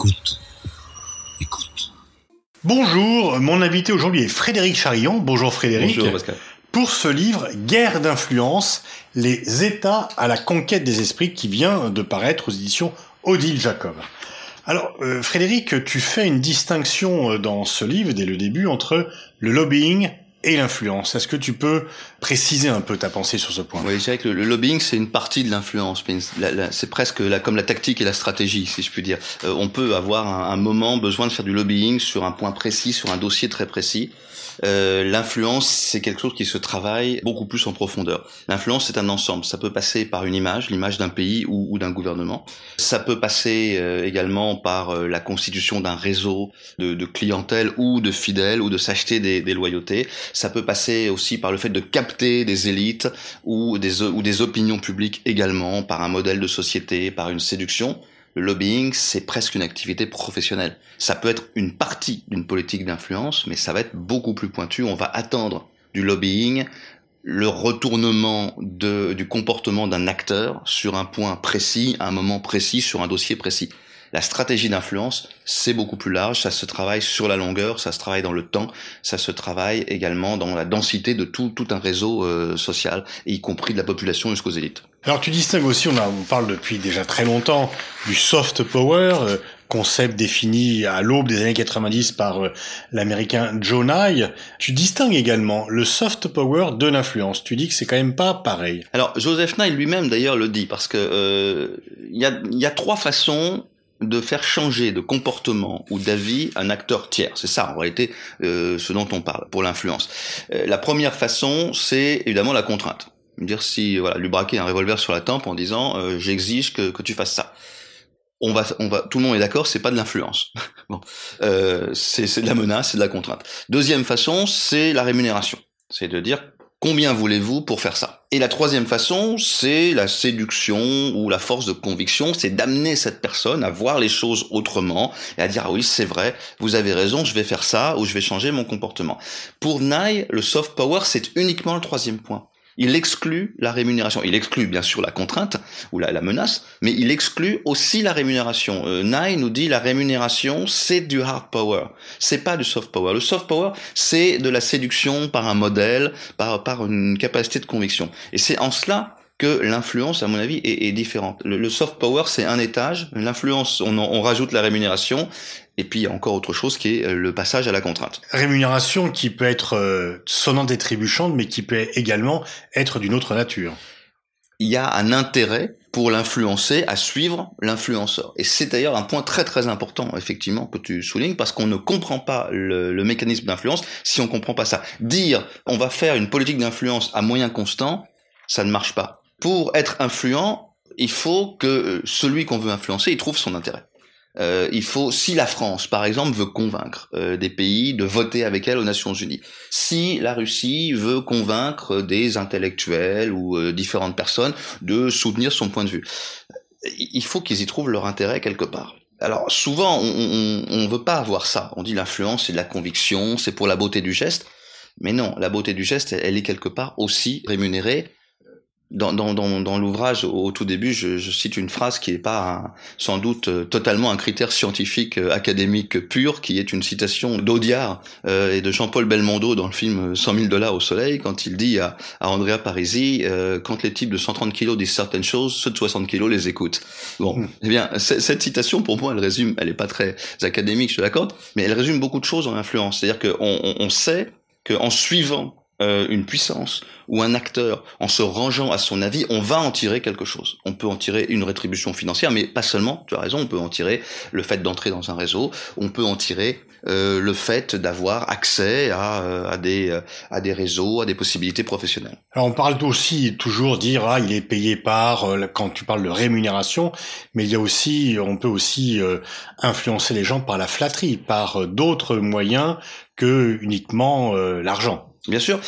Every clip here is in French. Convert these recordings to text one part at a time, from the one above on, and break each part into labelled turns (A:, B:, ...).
A: Écoute. Écoute.
B: Bonjour, mon invité aujourd'hui est Frédéric Charillon. Bonjour Frédéric.
C: Bonjour Pascal.
B: Pour ce livre, Guerre d'influence, les États à la conquête des esprits qui vient de paraître aux éditions Odile Jacob. Alors, euh, Frédéric, tu fais une distinction euh, dans ce livre, dès le début, entre le lobbying et l'influence. Est-ce que tu peux préciser un peu ta pensée sur ce point?
C: Oui, je dirais que le, lobbying, c'est une partie de l'influence. C'est presque comme la tactique et la stratégie, si je puis dire. Euh, on peut avoir un, moment besoin de faire du lobbying sur un point précis, sur un dossier très précis. Euh, l'influence, c'est quelque chose qui se travaille beaucoup plus en profondeur. L'influence, c'est un ensemble. Ça peut passer par une image, l'image d'un pays ou, d'un gouvernement. Ça peut passer euh, également par euh, la constitution d'un réseau de, clientèle ou de fidèles ou de s'acheter des, loyautés. Ça peut passer aussi par le fait de capter des élites ou des opinions publiques également, par un modèle de société, par une séduction. Le lobbying, c'est presque une activité professionnelle. Ça peut être une partie d'une politique d'influence, mais ça va être beaucoup plus pointu. On va attendre du lobbying le retournement de, du comportement d'un acteur sur un point précis, un moment précis, sur un dossier précis. La stratégie d'influence, c'est beaucoup plus large, ça se travaille sur la longueur, ça se travaille dans le temps, ça se travaille également dans la densité de tout, tout un réseau euh, social, y compris de la population jusqu'aux élites.
B: Alors tu distingues aussi, on, a, on parle depuis déjà très longtemps du soft power, euh, concept défini à l'aube des années 90 par euh, l'américain Joe Nye. Tu distingues également le soft power de l'influence. Tu dis que c'est quand même pas pareil.
C: Alors Joseph Nye lui-même d'ailleurs le dit parce que euh, il y, a, y a trois façons de faire changer de comportement ou d'avis un acteur tiers. C'est ça en réalité euh, ce dont on parle pour l'influence. Euh, la première façon, c'est évidemment la contrainte. Dire si voilà, lui braquer un revolver sur la tempe en disant euh, j'exige que, que tu fasses ça. On va, on va, tout le monde est d'accord, c'est pas de l'influence. bon, euh, c'est de la menace, c'est de la contrainte. Deuxième façon, c'est la rémunération. C'est de dire Combien voulez-vous pour faire ça Et la troisième façon, c'est la séduction ou la force de conviction, c'est d'amener cette personne à voir les choses autrement et à dire ah oui c'est vrai, vous avez raison, je vais faire ça ou je vais changer mon comportement. Pour Nye, le soft power c'est uniquement le troisième point il exclut la rémunération. Il exclut bien sûr la contrainte ou la, menace, mais il exclut aussi la rémunération. Euh, Nye nous dit la rémunération, c'est du hard power, c'est pas du soft power. Le soft power, c'est de la séduction par un modèle, par, une capacité de conviction. Et c'est en cela que l'influence, à mon avis, est, différente. Le, soft power, c'est un étage. L'influence, on rajoute la rémunération. Et puis il y a encore autre chose qui est euh, le passage à la contrainte.
B: Rémunération qui peut être euh, sonnante et trébuchante, mais qui peut également être d'une autre nature.
C: Il y a un intérêt pour l'influencer à suivre l'influenceur. Et c'est d'ailleurs un point très très important, effectivement, que tu soulignes, parce qu'on ne comprend pas le, le mécanisme d'influence si on comprend pas ça. Dire on va faire une politique d'influence à moyen constant, ça ne marche pas pour être influent, il faut que euh, celui qu'on veut influencer, il trouve son intérêt. Euh, il faut, si la France, par exemple, veut convaincre euh, des pays de voter avec elle aux Nations Unies, si la Russie veut convaincre des intellectuels ou euh, différentes personnes de soutenir son point de vue, il faut qu'ils y trouvent leur intérêt quelque part. Alors souvent, on ne veut pas avoir ça. On dit l'influence, c'est de la conviction, c'est pour la beauté du geste. Mais non, la beauté du geste, elle est quelque part aussi rémunérée dans, dans, dans, dans l'ouvrage, au, tout début, je, je, cite une phrase qui n'est pas sans doute euh, totalement un critère scientifique euh, académique pur, qui est une citation d'Audiard euh, et de Jean-Paul Belmondo dans le film 100 000 dollars au soleil, quand il dit à, à Andrea Parisi, euh, quand les types de 130 kilos disent certaines choses, ceux de 60 kilos les écoutent. Bon, mmh. eh bien, cette citation, pour moi, elle résume, elle est pas très académique, je l'accorde, mais elle résume beaucoup de choses en influence. C'est-à-dire qu'on on, on sait qu'en suivant euh, une puissance ou un acteur en se rangeant à son avis, on va en tirer quelque chose. On peut en tirer une rétribution financière, mais pas seulement, tu as raison, on peut en tirer le fait d'entrer dans un réseau, on peut en tirer euh, le fait d'avoir accès à, euh, à, des, euh, à des réseaux, à des possibilités professionnelles.
B: Alors on parle aussi toujours dire ah il est payé par quand tu parles de rémunération, mais il y a aussi on peut aussi influencer les gens par la flatterie, par d'autres moyens que uniquement l'argent.
C: Bien sûr,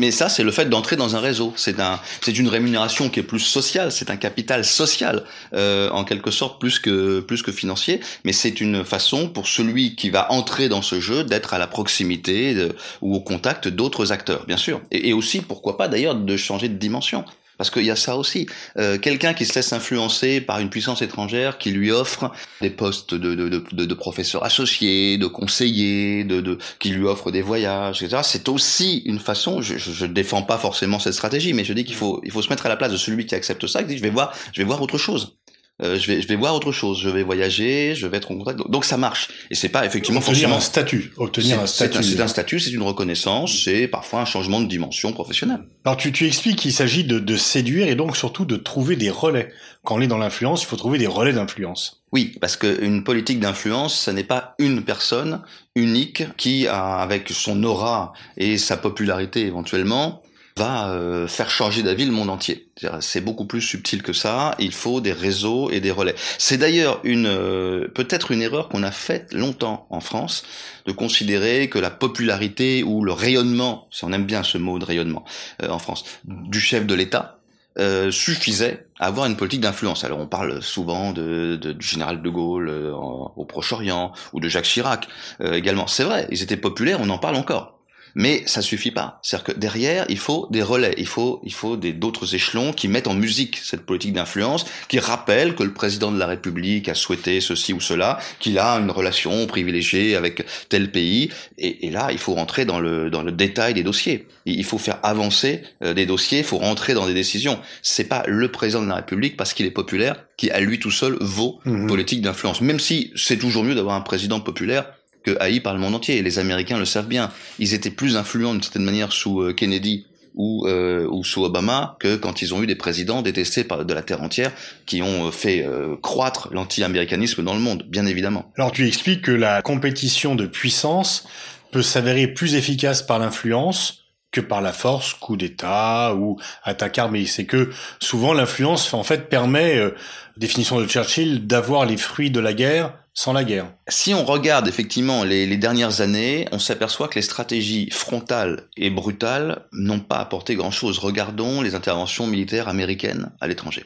C: mais ça c'est le fait d'entrer dans un réseau. C'est un, c'est une rémunération qui est plus sociale, c'est un capital social euh, en quelque sorte plus que plus que financier. Mais c'est une façon pour celui qui va entrer dans ce jeu d'être à la proximité ou au contact d'autres acteurs, bien sûr. Et, aussi pourquoi pas d'ailleurs de changer de dimension. Parce qu'il y a ça aussi. Euh, Quelqu'un qui se laisse influencer par une puissance étrangère qui lui offre des postes de, de, de, de, de professeur associé, de conseiller, de, de, qui lui offre des voyages, etc. C'est aussi une façon. Je ne défends pas forcément cette stratégie, mais je dis qu'il faut, il faut se mettre à la place de celui qui accepte ça, qui dit je vais voir, je vais voir autre chose. Euh, je vais je vais voir autre chose, je vais voyager, je vais être en contact. Donc ça marche. Et c'est pas effectivement
B: obtenir
C: forcément
B: un statut, obtenir un statut.
C: C'est un, un, statut, c'est une reconnaissance, c'est parfois un changement de dimension professionnelle.
B: Alors tu, tu expliques qu'il s'agit de, de séduire et donc surtout de trouver des relais. Quand on est dans l'influence, il faut trouver des relais d'influence.
C: Oui, parce qu'une politique d'influence, ce n'est pas une personne unique qui, a, avec son aura et sa popularité éventuellement, va euh, faire changer d'avis le monde entier. C'est beaucoup plus subtil que ça. Il faut des réseaux et des relais. C'est d'ailleurs une euh, peut-être une erreur qu'on a faite longtemps en France de considérer que la popularité ou le rayonnement, si on aime bien ce mot de rayonnement euh, en France, du chef de l'État euh, suffisait à avoir une politique d'influence. Alors on parle souvent de, de du général de Gaulle euh, au Proche-Orient ou de Jacques Chirac euh, également. C'est vrai, ils étaient populaires, on en parle encore. Mais ça suffit pas. C'est-à-dire que derrière, il faut des relais, il faut, il faut des d'autres échelons qui mettent en musique cette politique d'influence, qui rappellent que le président de la République a souhaité ceci ou cela, qu'il a une relation privilégiée avec tel pays. Et, et, là, il faut rentrer dans le dans le détail des dossiers. Il faut faire avancer euh, des dossiers, il faut rentrer dans des décisions. C'est pas le président de la République parce qu'il est populaire qui à lui tout seul vaut mmh. politique d'influence. Même si c'est toujours mieux d'avoir un président populaire que haï par le monde entier. Et les Américains le savent bien. Ils étaient plus influents d'une certaine manière sous euh, Kennedy ou, euh, ou sous Obama que quand ils ont eu des présidents détestés par de la terre entière qui ont euh, fait croître l'anti-américanisme dans le monde, bien évidemment.
B: Alors tu expliques que la compétition de puissance peut s'avérer plus efficace par l'influence que par la force, coup d'État ou attaque armée. C'est que souvent l'influence en fait permet, euh, définition de Churchill, d'avoir les fruits de la guerre sans la guerre.
C: Si on regarde effectivement les, dernières années, on s'aperçoit que les stratégies frontales et brutales n'ont pas apporté grand-chose. Regardons les interventions militaires américaines à l'étranger.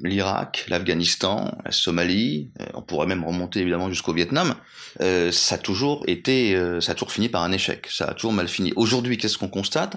C: L'Irak, l'Afghanistan, la Somalie, euh, on pourrait même remonter évidemment jusqu'au Vietnam, euh, ça a toujours été, euh, ça a toujours fini par un échec, ça a toujours mal fini. Aujourd'hui, qu'est-ce qu'on constate?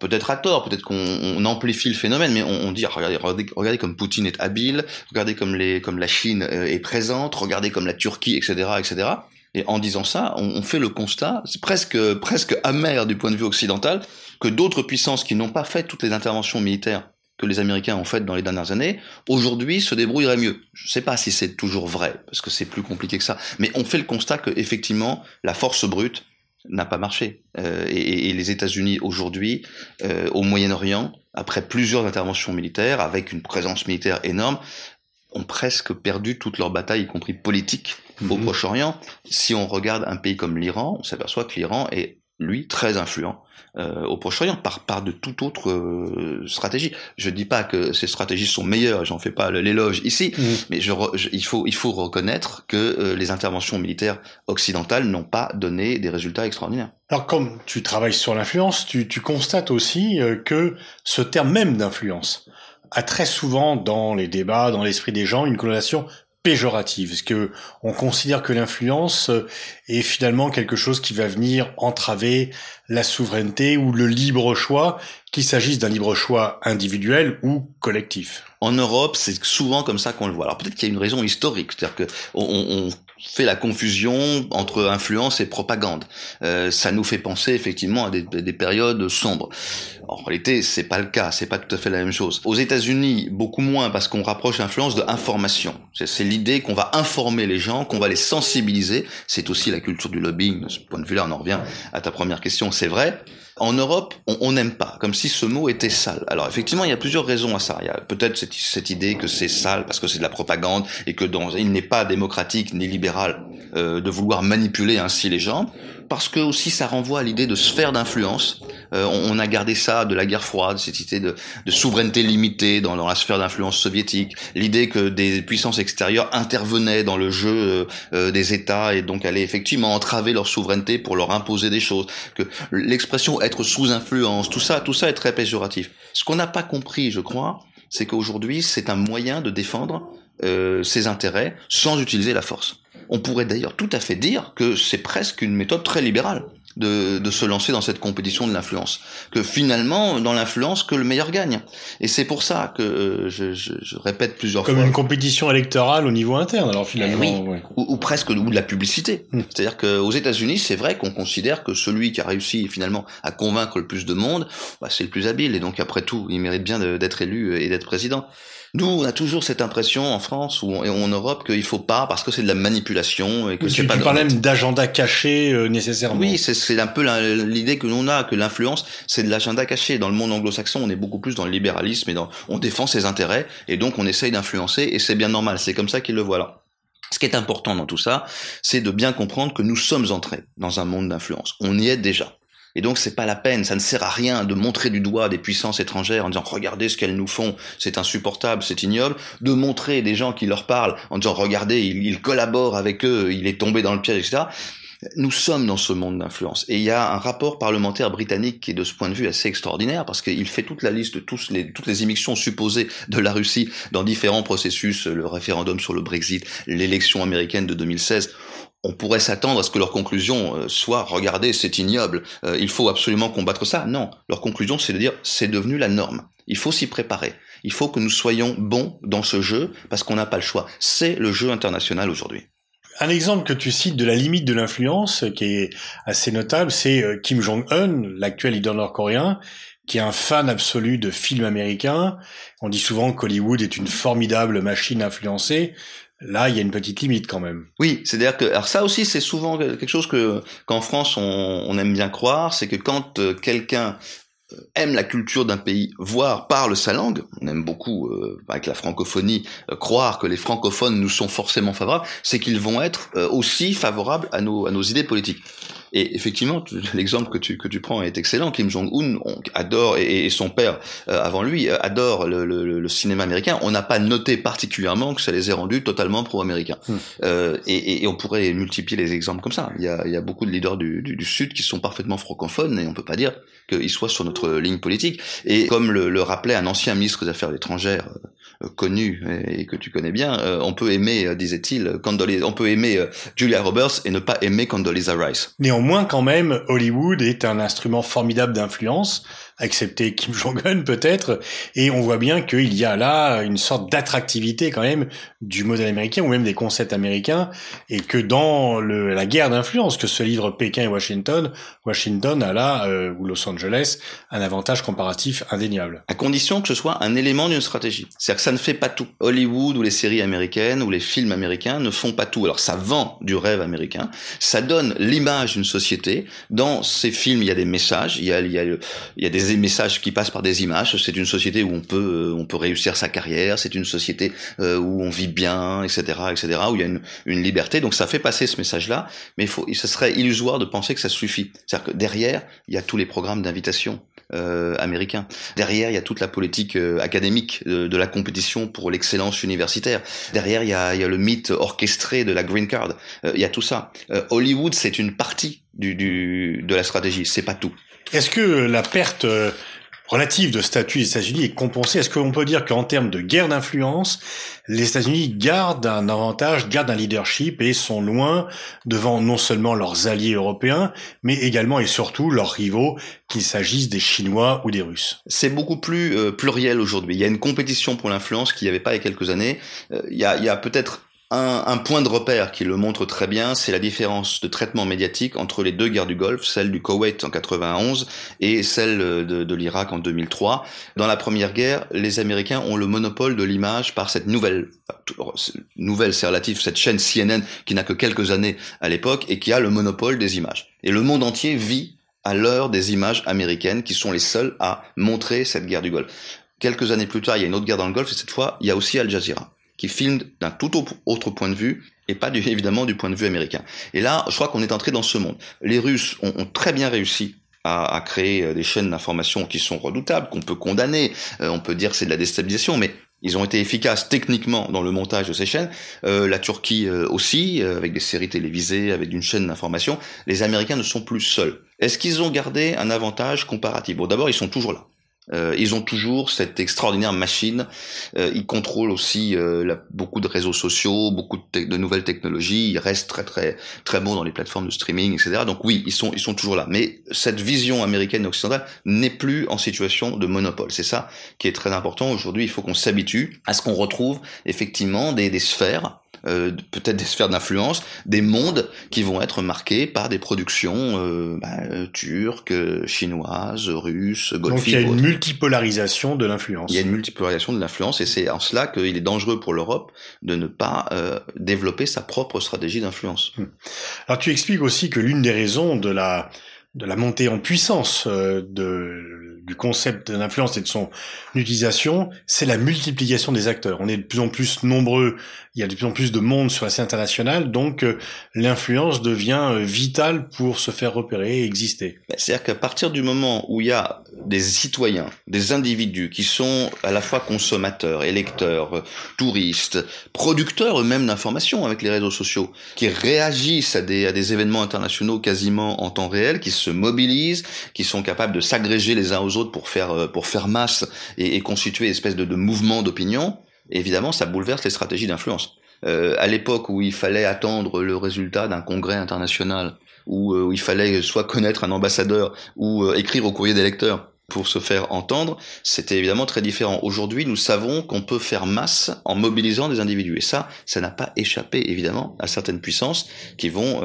C: Peut-être à tort, peut-être qu'on amplifie le phénomène, mais on, dit ah, regardez, comme Poutine est habile, regardez comme la Chine euh, est présente, regardez comme la Turquie, etc., etc. Et en disant ça, on, on fait le constat, c'est presque presque amer du point de vue occidental, que d'autres puissances qui n'ont pas fait toutes les interventions militaires que les Américains ont faites dans les dernières années, aujourd'hui se débrouilleraient mieux. Je ne sais pas si c'est toujours vrai, parce que c'est plus compliqué que ça, mais on fait le constat que effectivement la force brute n'a pas marché. Euh, et, et, les États-Unis aujourd'hui, euh, au Moyen-Orient, après plusieurs interventions militaires, avec une présence militaire énorme, ont presque perdu toute leur bataille, y compris politique, mmh. au Proche-Orient. Si on regarde un pays comme l'Iran, on s'aperçoit que l'Iran est lui très influent euh, au Proche-Orient par par de toute autre euh, stratégie. Je dis pas que ces stratégies sont meilleures, j'en fais pas l'éloge ici, mmh. mais je, je, il faut il faut reconnaître que euh, les interventions militaires occidentales n'ont pas donné des résultats extraordinaires.
B: Alors comme tu travailles sur l'influence, tu, tu constates aussi euh, que ce terme même d'influence a très souvent dans les débats, dans l'esprit des gens, une connotation péjorative, parce que on considère que l'influence est finalement quelque chose qui va venir entraver la souveraineté ou le libre choix, qu'il s'agisse d'un libre choix individuel ou collectif?
C: En Europe, c'est souvent comme ça qu'on le voit. Alors peut-être qu'il y a une raison historique, c'est-à-dire que on, on fait la confusion entre influence et propagande. Euh, ça nous fait penser effectivement à des, des, périodes sombres. En réalité, c'est pas le cas, c'est pas tout à fait la même chose. Aux États-Unis, beaucoup moins parce qu'on rapproche l'influence de information. C'est l'idée qu'on va informer les gens, qu'on va les sensibiliser. C'est aussi la culture du lobbying. De ce point de vue-là, on en revient à ta première question. C'est vrai. En Europe, on n'aime pas, comme si ce mot était sale. Alors effectivement, il y a plusieurs raisons à ça. Il y a peut-être cette, cette, idée que c'est sale parce que c'est de la propagande et que dans, il n'est pas démocratique ni libéral euh, de vouloir manipuler ainsi les gens parce que aussi ça renvoie à l'idée de sphère d'influence. Euh, on, a gardé ça de la guerre froide, cette idée de, de souveraineté limitée dans, dans, la sphère d'influence soviétique, l'idée que des puissances extérieures intervenaient dans le jeu euh, euh, des États et donc allaient effectivement entraver leur souveraineté pour leur imposer des choses, que l'expression être sous influence, tout ça, tout ça est très péjoratif. Ce qu'on n'a pas compris, je crois, c'est qu'aujourd'hui c'est un moyen de défendre euh, ses intérêts sans utiliser la force. On pourrait d'ailleurs tout à fait dire que c'est presque une méthode très libérale. de, de se lancer dans cette compétition de l'influence. Que finalement, dans l'influence, que le meilleur gagne. Et c'est pour ça que euh, je, je, je, répète plusieurs
B: Comme
C: fois.
B: Comme une compétition électorale au niveau interne, alors finalement.
C: Eh oui. Ouais. Ou, ou, presque ou de la publicité. Mmh. C'est-à-dire qu'aux États-Unis, c'est vrai qu'on considère que celui qui a réussi finalement à convaincre le plus de monde, bah, c'est le plus habile. Et donc après tout, il mérite bien d'être élu et d'être président. Nous, on a toujours cette impression en France ou en Europe qu'il faut pas parce que c'est de la manipulation et que c'est pas.
B: Tu même d'agenda caché euh, nécessairement.
C: Oui, c'est un peu l'idée que l'on a que l'influence c'est de l'agenda caché. Dans le monde anglo-saxon, on est beaucoup plus dans le libéralisme et dans on défend ses intérêts et donc on essaye d'influencer et c'est bien normal. C'est comme ça qu'ils le voient là. Ce qui est important dans tout ça, c'est de bien comprendre que nous sommes entrés dans un monde d'influence. On y est déjà. Et donc c'est pas la peine, ça ne sert à rien de montrer du doigt des puissances étrangères en disant regardez ce qu'elles nous font, c'est insupportable, c'est ignoble, de montrer des gens qui leur parlent en disant regardez, il, collabore avec eux, il est tombé dans le piège, etc. Nous sommes dans ce monde d'influence. Et il y a un rapport parlementaire britannique qui est de ce point de vue assez extraordinaire parce qu'il fait toute la liste de les, toutes les émissions supposées de la Russie dans différents processus, le référendum sur le Brexit, l'élection américaine de 2016 on pourrait s'attendre à ce que leur conclusion soit regardez, c'est ignoble, euh, il faut absolument combattre ça. Non, leur conclusion c'est de dire c'est devenu la norme. Il faut s'y préparer. Il faut que nous soyons bons dans ce jeu parce qu'on n'a pas le choix. C'est le jeu international aujourd'hui.
B: Un exemple que tu cites de la limite de l'influence qui est assez notable, c'est euh, Kim Jong-un, l'actuel leader nord-coréen, qui est un fan absolu de films américains. On dit souvent qu'Hollywood est une formidable machine influencée. Là, il y a une petite limite quand même.
C: Oui, c'est-à-dire que alors ça aussi c'est souvent quelque chose que qu'en France on, on, aime bien croire, c'est que quand euh, quelqu'un aime la culture d'un pays, voire parle sa langue, on aime beaucoup euh, avec la francophonie euh, croire que les francophones nous sont forcément favorables, c'est qu'ils vont être euh, aussi favorables à nos à nos idées politiques. Et effectivement, l'exemple que tu que tu prends est excellent. Kim Jong Un adore et, et, son père euh, avant lui adore le, le, le cinéma américain. On n'a pas noté particulièrement que ça les ait rendus totalement pro-américains.
B: Hmm.
C: Euh, et, et, on pourrait multiplier les exemples comme ça. Il y a, il y a beaucoup de leaders du, du, du, sud qui sont parfaitement francophones et on peut pas dire qu'ils soient sur notre ligne politique. Et comme le, le rappelait un ancien ministre des Affaires étrangères euh, connu et, et que tu connais bien, euh, on peut aimer, disait-il, on peut aimer Julia Roberts et ne pas aimer Condoleezza Rice.
B: Néanmoins, quand même, Hollywood est un instrument formidable d'influence, excepté Kim Jong-un peut-être, et on voit bien qu'il y a là une sorte d'attractivité quand même du modèle américain ou même des concepts américains, et que dans le, la guerre d'influence que se livrent Pékin et Washington, Washington a là, euh, ou Los Angeles, un avantage comparatif indéniable.
C: À condition que ce soit un élément d'une stratégie. C'est-à-dire que ça ne fait pas tout. Hollywood ou les séries américaines ou les films américains ne font pas tout. Alors ça vend du rêve américain, ça donne l'image d'une société. Dans ces films, il y a des messages, il y a, il y a, il y a des messages qui passent par des images. C'est une société où on peut, on peut réussir sa carrière. C'est une société où on vit bien, etc., etc., où il y a une, une liberté. Donc ça fait passer ce message-là, mais il faut, ce serait illusoire de penser que ça suffit. C'est-à-dire que derrière, il y a tous les programmes d'invitation. Euh, américains. Derrière, il y a toute la politique euh, académique de, de, la compétition pour l'excellence universitaire. Derrière, il y, a, il y a le mythe orchestré de la green card. Euh, il y a tout ça. Hollywood, c'est une partie du, du, de la stratégie, c'est pas tout.
B: Est-ce que la perte relative de statut des États-Unis est compensée? Est-ce qu'on peut dire qu'en termes de guerre d'influence, les États-Unis gardent un avantage, gardent un leadership et sont loin devant non seulement leurs alliés européens, mais également et surtout leurs rivaux, qu'il s'agisse des Chinois ou des Russes?
C: C'est beaucoup plus euh, pluriel aujourd'hui. Il y a une compétition pour l'influence qu'il n'y avait pas il y a quelques années. Euh, il y a peut-être un, un, point de repère qui le montre très bien, c'est la différence de traitement médiatique entre les deux guerres du Golfe, celle du Koweït en 91 et celle de, de l'Irak en 2003. Dans la première guerre, les Américains ont le monopole de l'image par cette nouvelle, nouvelle c'est relatif, cette chaîne CNN qui n'a que quelques années à l'époque et qui a le monopole des images. Et le monde entier vit à l'heure des images américaines qui sont les seules à montrer cette guerre du Golfe. Quelques années plus tard, il y a une autre guerre dans le Golfe et cette fois, il y a aussi Al Jazeera qui filme d'un tout autre point de vue et pas du, évidemment du point de vue américain. Et là, je crois qu'on est entré dans ce monde. Les Russes ont, ont très bien réussi à, à créer des chaînes d'information qui sont redoutables, qu'on peut condamner, euh, on peut dire que c'est de la déstabilisation, mais ils ont été efficaces techniquement dans le montage de ces chaînes. Euh, la Turquie euh, aussi, avec des séries télévisées, avec une chaîne d'information. Les Américains ne sont plus seuls. Est-ce qu'ils ont gardé un avantage comparatif? Bon, d'abord, ils sont toujours là. Euh, ils ont toujours cette extraordinaire machine. Euh, ils contrôlent aussi euh, beaucoup de réseaux sociaux, beaucoup de, nouvelles technologies. Ils restent très très très bons dans les plateformes de streaming, etc. Donc oui, ils sont ils sont toujours là. Mais cette vision américaine occidentale n'est plus en situation de monopole. C'est ça qui est très important aujourd'hui. Il faut qu'on s'habitue à ce qu'on retrouve effectivement des sphères euh, peut-être des sphères d'influence, des mondes qui vont être marqués par des productions euh, bah, turques, chinoises, russes, golfiques.
B: Donc il y a une multipolarisation de l'influence.
C: Il y a une multipolarisation de l'influence et c'est en cela qu'il est dangereux pour l'Europe de ne pas euh, développer sa propre stratégie d'influence.
B: Hmm. Alors tu expliques aussi que l'une des raisons de la de la montée en puissance euh, de, du concept d'influence et de son utilisation, c'est la multiplication des acteurs. On est de plus en plus nombreux, il y a de plus en plus de monde sur la scène internationale, donc euh, l'influence devient euh, vitale pour se faire repérer et exister.
C: C'est-à-dire qu'à partir du moment où il y a des citoyens, des individus qui sont à la fois consommateurs, électeurs, touristes, producteurs eux-mêmes d'informations avec les réseaux sociaux, qui réagissent à des, à des événements internationaux quasiment en temps réel, qui mobilisent, qui sont capables de s'agréger les uns aux autres pour faire, euh, pour faire masse et, constituer une espèce de, de mouvement d'opinion, évidemment, ça bouleverse les stratégies d'influence. Euh, à l'époque où il fallait attendre le résultat d'un congrès international, où, euh, il fallait soit connaître un ambassadeur ou euh, écrire au courrier des lecteurs pour se faire entendre, c'était évidemment très différent. Aujourd'hui, nous savons qu'on peut faire masse en mobilisant des individus. Et ça, ça n'a pas échappé évidemment à certaines puissances qui vont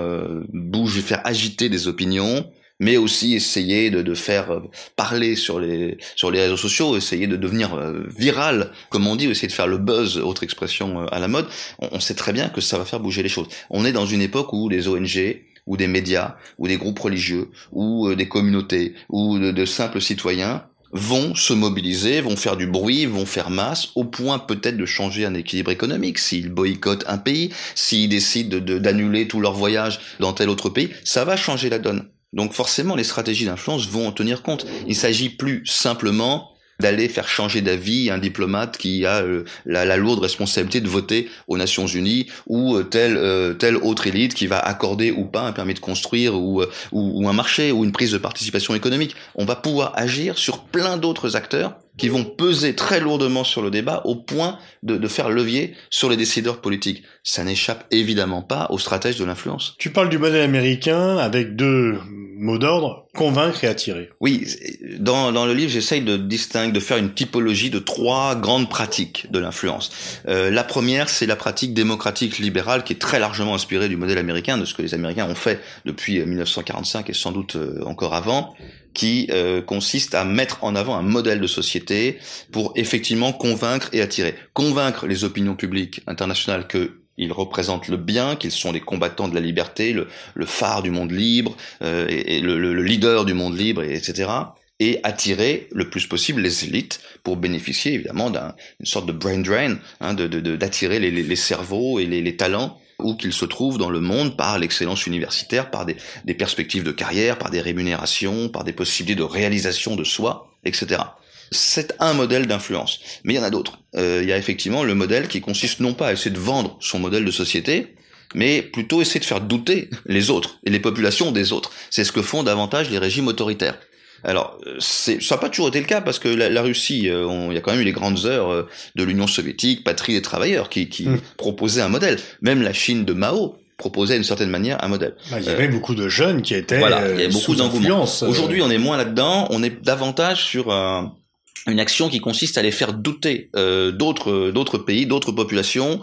C: bouger, faire agiter des opinions, mais aussi essayer de, de, faire euh, parler sur les sur les réseaux sociaux, essayer de devenir euh, viral, comme on dit, essayer de faire le buzz, autre expression euh, à la mode. On, sait très bien que ça va faire bouger les choses. On est dans une époque où les ONG, ou des médias, ou des groupes religieux, ou des communautés, ou de, de simples citoyens vont se mobiliser, vont faire du bruit, vont faire masse, au point peut-être de changer un équilibre économique. S'ils boycottent un pays, s'ils décident d'annuler tous leurs voyages dans tel autre pays, ça va changer la donne. Donc forcément, les stratégies d'influence vont en tenir compte. Il s'agit plus simplement d'aller faire changer d'avis un diplomate qui a euh, la, lourde responsabilité de voter aux Nations Unies ou euh, telle euh, telle autre élite qui va accorder ou pas un permis de construire ou un marché ou une prise de participation économique. On va pouvoir agir sur plein d'autres acteurs qui vont peser très lourdement sur le débat au point de, de, faire levier sur les décideurs politiques. Ça n'échappe évidemment pas aux stratèges de l'influence.
B: Tu parles du modèle américain avec deux mots d'ordre, convaincre et attirer.
C: Oui, dans, dans le livre, j'essaye de distinguer, de faire une typologie de trois grandes pratiques de l'influence. Euh, la première, c'est la pratique démocratique libérale qui est très largement inspirée du modèle américain, de ce que les Américains ont fait depuis 1945 et sans doute euh, encore avant qui euh, consiste à mettre en avant un modèle de société pour effectivement convaincre et attirer. Convaincre les opinions publiques internationales que ils représentent le bien, qu'ils sont les combattants de la liberté, le, phare du monde libre, euh, et, le, le, leader du monde libre, et, etc. Et attirer le plus possible les élites pour bénéficier évidemment d'une sorte de brain drain, hein, d'attirer de, de, les, cerveaux et les talents où qu'ils se trouvent dans le monde par l'excellence universitaire, par des, perspectives de carrière, par des rémunérations, par des possibilités de réalisation de soi, etc. C'est un modèle d'influence. Mais il y en a d'autres. Euh, il y a effectivement le modèle qui consiste non pas à essayer de vendre son modèle de société, mais plutôt essayer de faire douter les autres et les populations des autres. C'est ce que font davantage les régimes autoritaires. Alors, ça n'a pas toujours été le cas parce que la, la Russie, euh, on, il y a quand même eu les grandes heures euh, de l'Union soviétique, patrie des travailleurs, qui, qui mmh. proposait un modèle. Même la Chine de Mao proposait d'une certaine manière un modèle.
B: Bah, il y avait euh, beaucoup de jeunes qui étaient
C: voilà, il y avait beaucoup
B: d'engouement.
C: Aujourd'hui, on est moins là-dedans. On est davantage sur un une action qui consiste à les faire douter euh, d'autres d'autres pays, d'autres populations.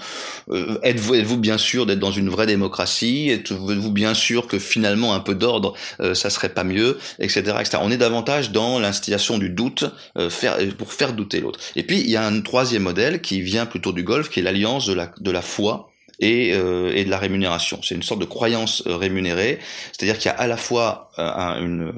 C: Euh, êtes-vous êtes-vous bien sûr d'être dans une vraie démocratie? Êtes-vous bien sûr que finalement un peu d'ordre, euh, ça serait pas mieux, etc., etc. On est davantage dans l'instillation du doute, euh, pour faire douter l'autre. Et puis il y a un troisième modèle qui vient plutôt du Golfe, qui est l'alliance de la de la foi et, euh, et de la rémunération. C'est une sorte de croyance euh, rémunérée, c'est-à-dire qu'il y a à la fois euh, un, une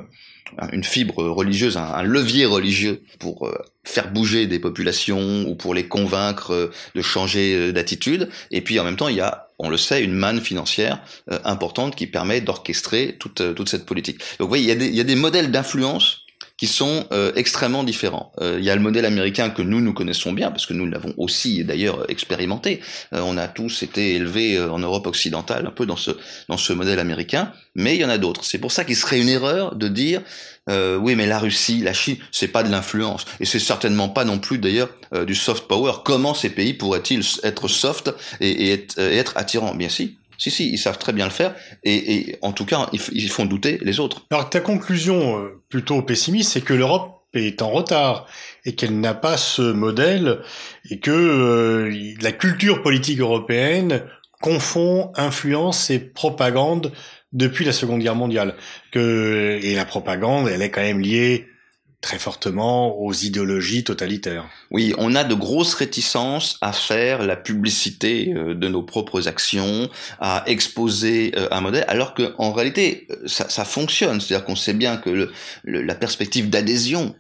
C: une fibre religieuse, un, levier religieux pour euh, faire bouger des populations ou pour les convaincre de changer d'attitude. Et puis en même temps, il y a, on le sait, une manne financière importante qui permet d'orchestrer toute, toute cette politique. Donc vous voyez, il y a des, il y a des modèles d'influence qui sont euh, extrêmement différents. Euh, il y a le modèle américain que nous nous connaissons bien parce que nous l'avons aussi d'ailleurs expérimenté. Euh, on a tous été élevés en Europe occidentale un peu dans ce dans ce modèle américain, mais il y en a d'autres. C'est pour ça qu'il serait une erreur de dire oui mais la Russie, la Chine, c'est pas de l'influence et c'est certainement pas non plus d'ailleurs du soft power. Comment ces pays pourraient-ils être soft et, et être, être attirants? Bien si, si, si, ils savent très bien le faire, et, et en tout cas, ils, ils, font douter les autres.
B: Alors ta conclusion euh, plutôt pessimiste, c'est que l'Europe est en retard et qu'elle n'a pas ce modèle et que euh, la culture politique européenne confond influence et propagande depuis la Seconde Guerre mondiale. Que et la propagande, elle est quand même liée très fortement aux idéologies totalitaires.
C: Oui, on a de grosses réticences à faire la publicité euh, de nos propres actions, à exposer euh, un modèle, alors que en réalité, euh, ça, ça fonctionne. C'est-à-dire qu'on sait bien que le, la perspective d'adhésion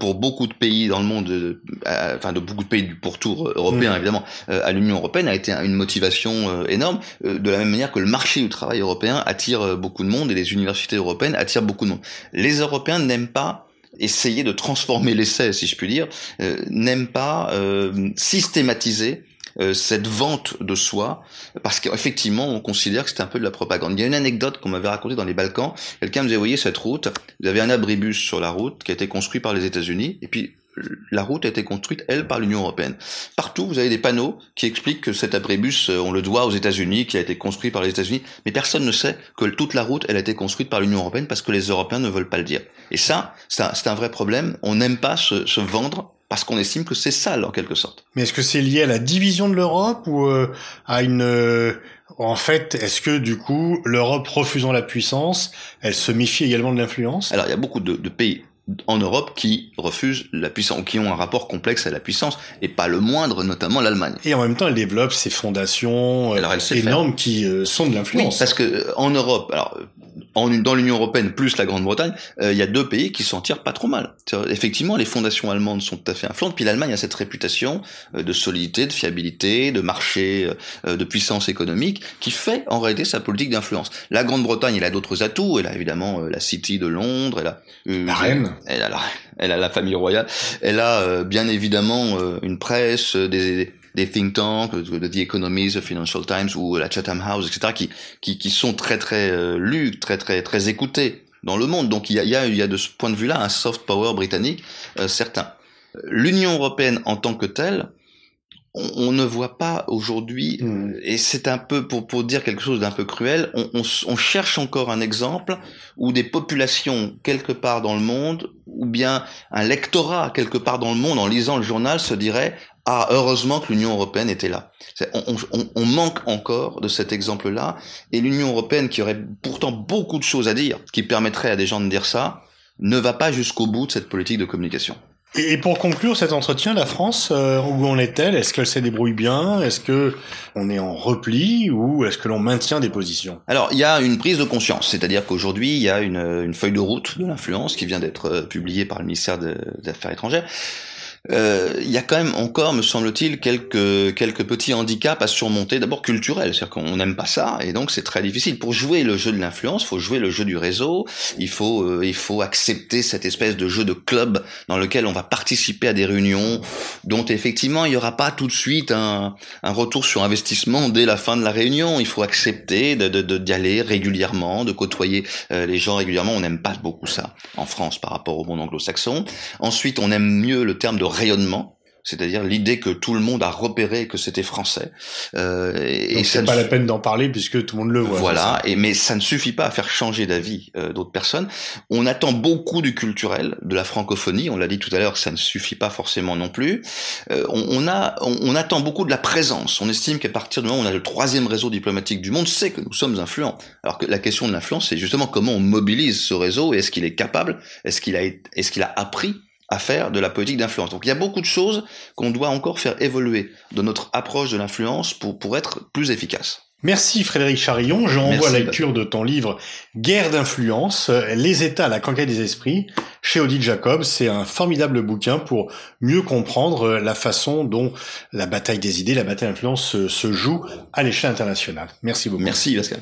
C: pour beaucoup de pays dans le monde, enfin de beaucoup de pays du pourtour européen mmh. évidemment, à l'Union européenne a été une motivation énorme, de la même manière que le marché du travail européen attire beaucoup de monde et les universités européennes attirent beaucoup de monde. Les Européens n'aiment pas essayer de transformer l'essai, si je puis dire, euh, n'aime pas euh, systématiser euh, cette vente de soi, parce qu'effectivement, on considère que c'est un peu de la propagande. Il y a une anecdote qu'on m'avait racontée dans les Balkans. Quelqu'un me disait, voyez cette route, vous avez un abribus sur la route qui a été construit par les États-Unis, et puis la route a été construite, elle, par l'Union européenne. Partout, vous avez des panneaux qui expliquent que cet abribus, euh, on le doit aux États-Unis, qui a été construit par les États-Unis, mais personne ne sait que toute la route, elle a été construite par l'Union européenne parce que les Européens ne veulent pas le dire. Et ça, c'est un, un, vrai problème. On n'aime pas se, se vendre parce qu'on estime que c'est sale en quelque sorte.
B: Mais est-ce que c'est lié à la division de l'Europe ou euh, à une euh, en fait, est-ce que du coup l'Europe refusant la puissance, elle se méfie également de l'influence?
C: Alors il y a beaucoup de, de pays en Europe qui refusent la puissance, qui ont un rapport complexe à la puissance, et pas le moindre, notamment l'Allemagne.
B: Et en même temps, elle développe ces fondations alors, elle énormes qui euh, sont de l'influence.
C: Oui, parce que euh, en Europe, alors en, dans l'Union européenne plus la Grande-Bretagne, euh, il y a deux pays qui s'en tirent pas trop mal. Effectivement, les fondations allemandes sont tout à fait influentes, puis l'Allemagne a cette réputation de solidité, de fiabilité, de marché, de puissance économique, qui fait en réalité sa politique d'influence. La Grande-Bretagne, elle a d'autres atouts, elle a évidemment la City de Londres, elle a
B: la reine
C: elle a la, elle a la famille royale, elle a euh, bien évidemment euh, une presse, euh, des, des think tanks, The Economist, The Financial Times ou la Chatham House, etc., qui, qui, qui sont très très lus, très très très écoutés dans le monde. Donc il y a, y a, il y a de ce point de vue-là un soft power britannique certain. L'Union européenne en tant que telle, on, ne voit pas aujourd'hui, hmm. et c'est un peu pour, pour dire quelque chose d'un peu cruel, on, on, cherche encore un exemple où des populations quelque part dans le monde, ou bien un lectorat quelque part dans le monde, en lisant le journal, se dirait ah, heureusement que l'Union européenne était là. On, on, manque encore de cet exemple-là, et l'Union européenne, qui aurait pourtant beaucoup de choses à dire, qui permettrait à des gens de dire ça, ne va pas jusqu'au bout de cette politique de communication.
B: Et pour conclure cet entretien, la France, euh, où en est-elle? Est-ce qu'elle se débrouille bien? Est-ce que on est en repli ou est-ce que l'on maintient des positions?
C: Alors, il y a une prise de conscience, c'est-à-dire qu'aujourd'hui, il y a une, feuille de route de l'influence qui vient d'être euh, publiée par le ministère des Affaires étrangères il y a quand même encore, me semble-t-il, quelques quelques petits handicaps à surmonter. D'abord culturels, c'est-à-dire qu'on n'aime pas ça, et donc c'est très difficile. Pour jouer le jeu de l'influence, faut jouer le jeu du réseau. Il faut euh, il faut accepter cette espèce de jeu de club dans lequel on va participer à des réunions dont effectivement il y aura pas tout de suite un, un retour sur investissement dès la fin de la réunion. Il faut accepter de d'y de, aller régulièrement, de côtoyer euh, les gens régulièrement. On n'aime pas beaucoup ça en France par rapport au monde anglo-saxon. Ensuite, on aime mieux le terme de rayonnement c'est-à-dire l'idée que tout le monde a repéré que c'était français.
B: Euh, et c'est pas la peine d'en parler puisque tout le monde le voit.
C: Voilà, et mais ça ne suffit pas à faire changer d'avis euh, d'autres personnes. On attend beaucoup du culturel, de la francophonie. On l'a dit tout à l'heure, ça ne suffit pas forcément non plus. Euh, on, on, a, on, attend beaucoup de la présence. On estime qu'à partir du moment où on a le troisième réseau diplomatique du monde, c'est que nous sommes influents. Alors que la question de l'influence, c'est justement comment on mobilise ce réseau et est-ce qu'il est capable, est-ce qu'il a, est-ce qu'il a appris à faire de la politique d'influence. Donc il y a beaucoup de choses qu'on doit encore faire évoluer de notre approche de l'influence pour, pour être plus efficace.
B: Merci Frédéric Charillon. Je renvoie la lecture de ton livre Guerre d'influence, les États à la conquête des esprits, chez Odile Jacob. C'est un formidable bouquin pour mieux comprendre la façon dont la bataille des idées, la bataille d'influence se, se joue à l'échelle internationale. Merci beaucoup.
C: Merci Pascal.